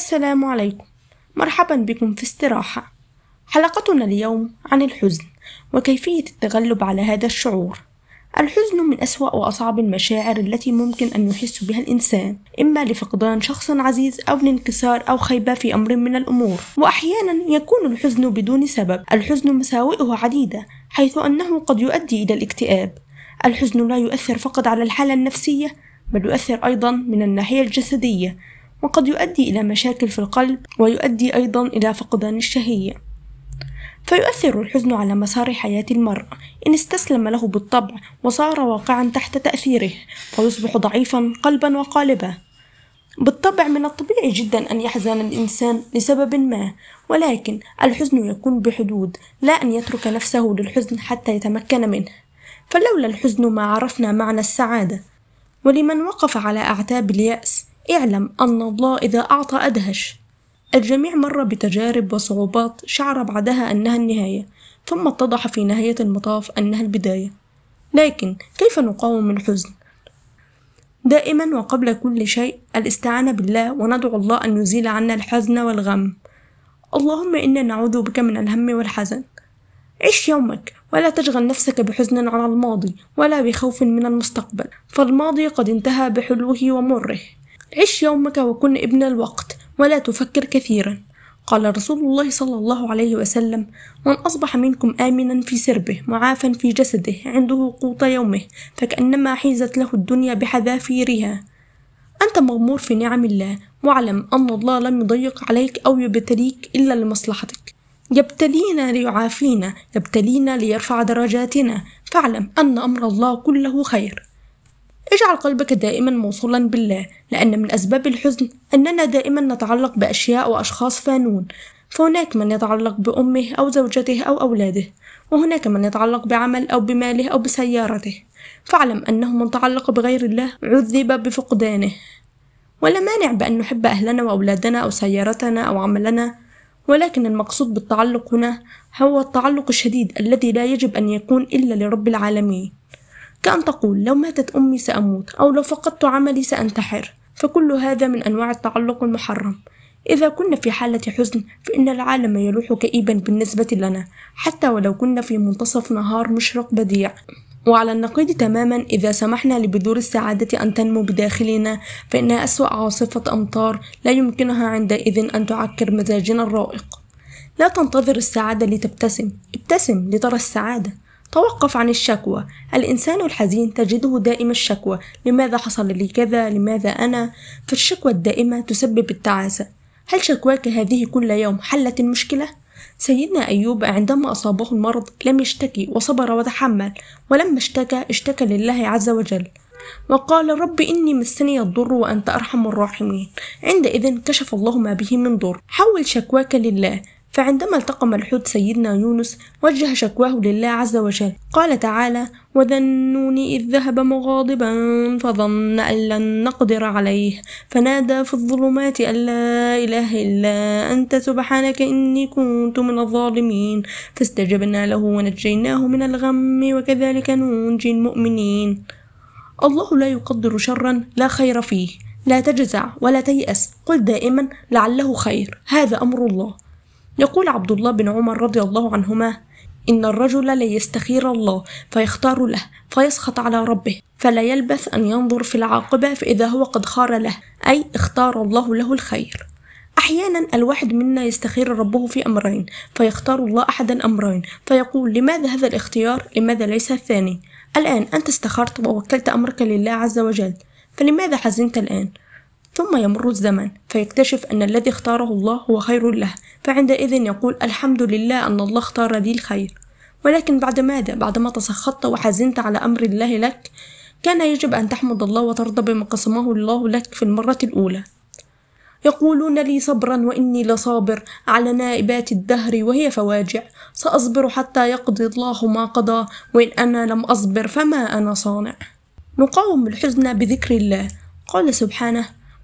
السلام عليكم. مرحبا بكم في استراحة. حلقتنا اليوم عن الحزن وكيفية التغلب على هذا الشعور. الحزن من أسوأ وأصعب المشاعر التي ممكن أن يحس بها الإنسان إما لفقدان شخص عزيز أو لانكسار أو خيبة في أمر من الأمور. وأحيانا يكون الحزن بدون سبب. الحزن مساوئه عديدة حيث أنه قد يؤدي إلى الاكتئاب. الحزن لا يؤثر فقط على الحالة النفسية بل يؤثر أيضا من الناحية الجسدية. وقد يؤدي إلى مشاكل في القلب ويؤدي أيضا إلى فقدان الشهية. فيؤثر الحزن على مسار حياة المرء. إن استسلم له بالطبع وصار واقعا تحت تأثيره فيصبح ضعيفا قلبا وقالبا. بالطبع من الطبيعي جدا أن يحزن الإنسان لسبب ما ولكن الحزن يكون بحدود لا أن يترك نفسه للحزن حتى يتمكن منه. فلولا الحزن ما عرفنا معنى السعادة. ولمن وقف على أعتاب اليأس اعلم أن الله إذا أعطى أدهش. الجميع مر بتجارب وصعوبات شعر بعدها أنها النهاية ثم اتضح في نهاية المطاف أنها البداية. لكن كيف نقاوم الحزن؟ دائما وقبل كل شيء الاستعانة بالله وندعو الله أن يزيل عنا الحزن والغم. اللهم إنا نعوذ بك من الهم والحزن. عش يومك ولا تشغل نفسك بحزن على الماضي ولا بخوف من المستقبل. فالماضي قد انتهى بحلوه ومره. عش يومك وكن ابن الوقت ولا تفكر كثيرا. قال رسول الله صلى الله عليه وسلم من أصبح منكم آمنا في سربه معافا في جسده عنده قوت يومه فكأنما حيزت له الدنيا بحذافيرها. أنت مغمور في نعم الله واعلم أن الله لم يضيق عليك أو يبتليك إلا لمصلحتك. يبتلينا ليعافينا يبتلينا ليرفع درجاتنا. فاعلم أن أمر الله كله خير. اجعل قلبك دائما موصولا بالله لأن من أسباب الحزن أننا دائما نتعلق بأشياء وأشخاص فانون. فهناك من يتعلق بأمه أو زوجته أو أولاده وهناك من يتعلق بعمل أو بماله أو بسيارته. فاعلم أنه من تعلق بغير الله عذب بفقدانه. ولا مانع بأن نحب أهلنا وأولادنا أو سيارتنا أو عملنا ولكن المقصود بالتعلق هنا هو التعلق الشديد الذي لا يجب أن يكون إلا لرب العالمين. كأن تقول لو ماتت أمي سأموت أو لو فقدت عملي سأنتحر. فكل هذا من أنواع التعلق المحرم. إذا كنا في حالة حزن فإن العالم يلوح كئيبا بالنسبة لنا حتى ولو كنا في منتصف نهار مشرق بديع. وعلى النقيض تماما إذا سمحنا لبذور السعادة أن تنمو بداخلنا فإنها أسوأ عاصفة أمطار لا يمكنها عندئذ أن تعكر مزاجنا الرائق. لا تنتظر السعادة لتبتسم ابتسم لترى السعادة. توقف عن الشكوى. الإنسان الحزين تجده دائم الشكوى. لماذا حصل لي كذا؟ لماذا أنا؟ فالشكوى الدائمة تسبب التعاسة. هل شكواك هذه كل يوم حلت المشكلة؟ سيدنا أيوب عندما أصابه المرض لم يشتكي وصبر وتحمل ولما اشتكى اشتكى لله عز وجل. وقال رب إني مسني الضر وأنت أرحم الراحمين. عندئذ كشف الله ما به من ضر. حول شكواك لله. فعندما التقم الحوت سيدنا يونس وجه شكواه لله عز وجل. قال تعالى وذنون إذ ذهب مغاضبا فظن أن لن نقدر عليه. فنادى في الظلمات أن لا إله إلا أنت سبحانك إني كنت من الظالمين. فاستجبنا له ونجيناه من الغم وكذلك ننجي المؤمنين. الله لا يقدر شرا لا خير فيه. لا تجزع ولا تيأس. قل دائما لعله خير. هذا أمر الله. يقول عبد الله بن عمر رضي الله عنهما إن الرجل ليستخير الله فيختار له فيسخط على ربه فلا يلبث أن ينظر في العاقبة فإذا هو قد خار له أي اختار الله له الخير. أحيانا الواحد منا يستخير ربه في أمرين فيختار الله أحد الأمرين فيقول لماذا هذا الاختيار؟ لماذا ليس الثاني؟ الآن أنت استخرت ووكلت أمرك لله عز وجل فلماذا حزنت الآن؟ ثم يمر الزمن فيكتشف أن الذي اختاره الله هو خير له فعندئذ يقول الحمد لله أن الله اختار لي الخير. ولكن بعد ماذا؟ بعدما تسخطت وحزنت على أمر الله لك كان يجب أن تحمد الله وترضى بما قسمه الله لك في المرة الأولى. يقولون لي صبرا وإني لصابر على نائبات الدهر وهي فواجع سأصبر حتى يقضي الله ما قضى وإن أنا لم أصبر فما أنا صانع. نقاوم الحزن بذكر الله. قال سبحانه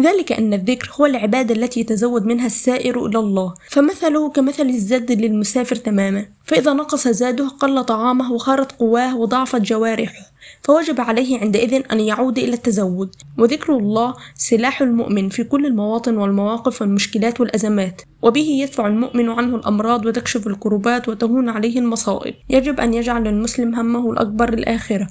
ذلك أن الذكر هو العبادة التي يتزود منها السائر إلى الله. فمثله كمثل الزاد للمسافر تماما. فإذا نقص زاده قل طعامه وخارت قواه وضعفت جوارحه. فوجب عليه عندئذ أن يعود إلى التزود. وذكر الله سلاح المؤمن في كل المواطن والمواقف والمشكلات والأزمات. وبه يدفع المؤمن عنه الأمراض وتكشف الكربات وتهون عليه المصائب. يجب أن يجعل المسلم همه الأكبر الآخرة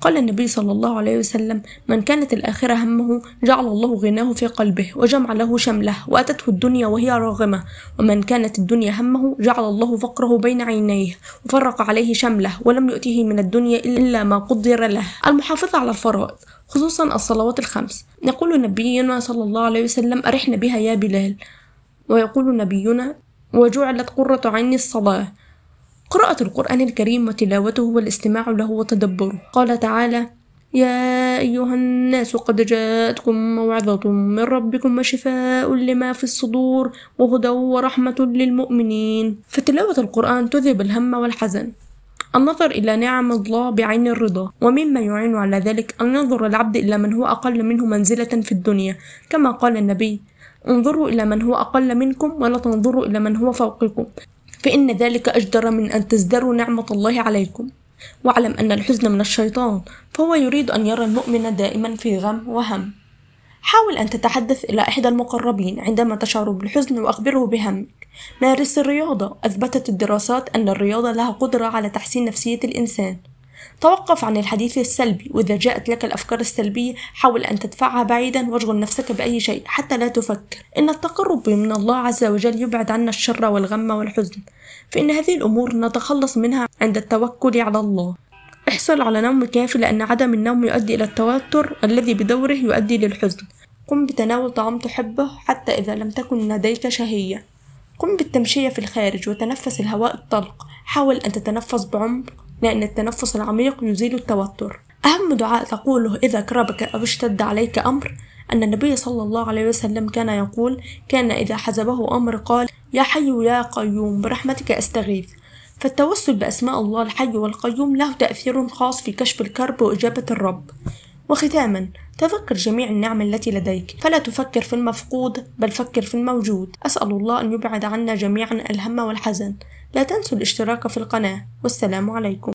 قال النبي صلى الله عليه وسلم من كانت الآخرة همه جعل الله غناه في قلبه وجمع له شمله وأتته الدنيا وهي راغمة. ومن كانت الدنيا همه جعل الله فقره بين عينيه وفرق عليه شمله ولم يؤته من الدنيا إلا ما قدر له. المحافظة على الفرائض خصوصا الصلوات الخمس. يقول نبينا صلى الله عليه وسلم أرحنا بها يا بلال. ويقول نبينا وجعلت قرة عيني الصلاة. قراءة القرآن الكريم وتلاوته والاستماع له وتدبره. قال تعالى يا أيها الناس قد جاءتكم موعظة من ربكم وشفاء لما في الصدور وهدى ورحمة للمؤمنين. فتلاوة القرآن تذهب الهم والحزن. النظر إلى نعم الله بعين الرضا. ومما يعين على ذلك أن ينظر العبد إلى من هو أقل منه منزلة في الدنيا. كما قال النبي انظروا إلى من هو أقل منكم ولا تنظروا إلى من هو فوقكم. فإن ذلك أجدر من أن تزدروا نعمة الله عليكم. واعلم أن الحزن من الشيطان فهو يريد أن يرى المؤمن دائما في غم وهم. حاول أن تتحدث إلى إحدى المقربين عندما تشعر بالحزن وأخبره بهمك. مارس الرياضة. أثبتت الدراسات أن الرياضة لها قدرة على تحسين نفسية الإنسان. توقف عن الحديث السلبي وإذا جاءت لك الأفكار السلبية حاول أن تدفعها بعيدا واشغل نفسك بأي شيء حتى لا تفكر. إن التقرب من الله عز وجل يبعد عنا الشر والغم والحزن. فإن هذه الأمور نتخلص منها عند التوكل على الله. احصل على نوم كافي لأن عدم النوم يؤدي إلى التوتر الذي بدوره يؤدي للحزن. قم بتناول طعام تحبه حتى إذا لم تكن لديك شهية. قم بالتمشية في الخارج وتنفس الهواء الطلق. حاول أن تتنفس بعمق. لأن التنفس العميق يزيل التوتر. أهم دعاء تقوله إذا كربك أو اشتد عليك أمر أن النبي صلى الله عليه وسلم كان يقول كان إذا حزبه أمر قال يا حي يا قيوم برحمتك أستغيث. فالتوسل بأسماء الله الحي والقيوم له تأثير خاص في كشف الكرب وإجابة الرب. وختاما تذكر جميع النعم التي لديك. فلا تفكر في المفقود بل فكر في الموجود. أسأل الله أن يبعد عنا جميعا الهم والحزن. لا تنسوا الاشتراك في القناة. والسلام عليكم.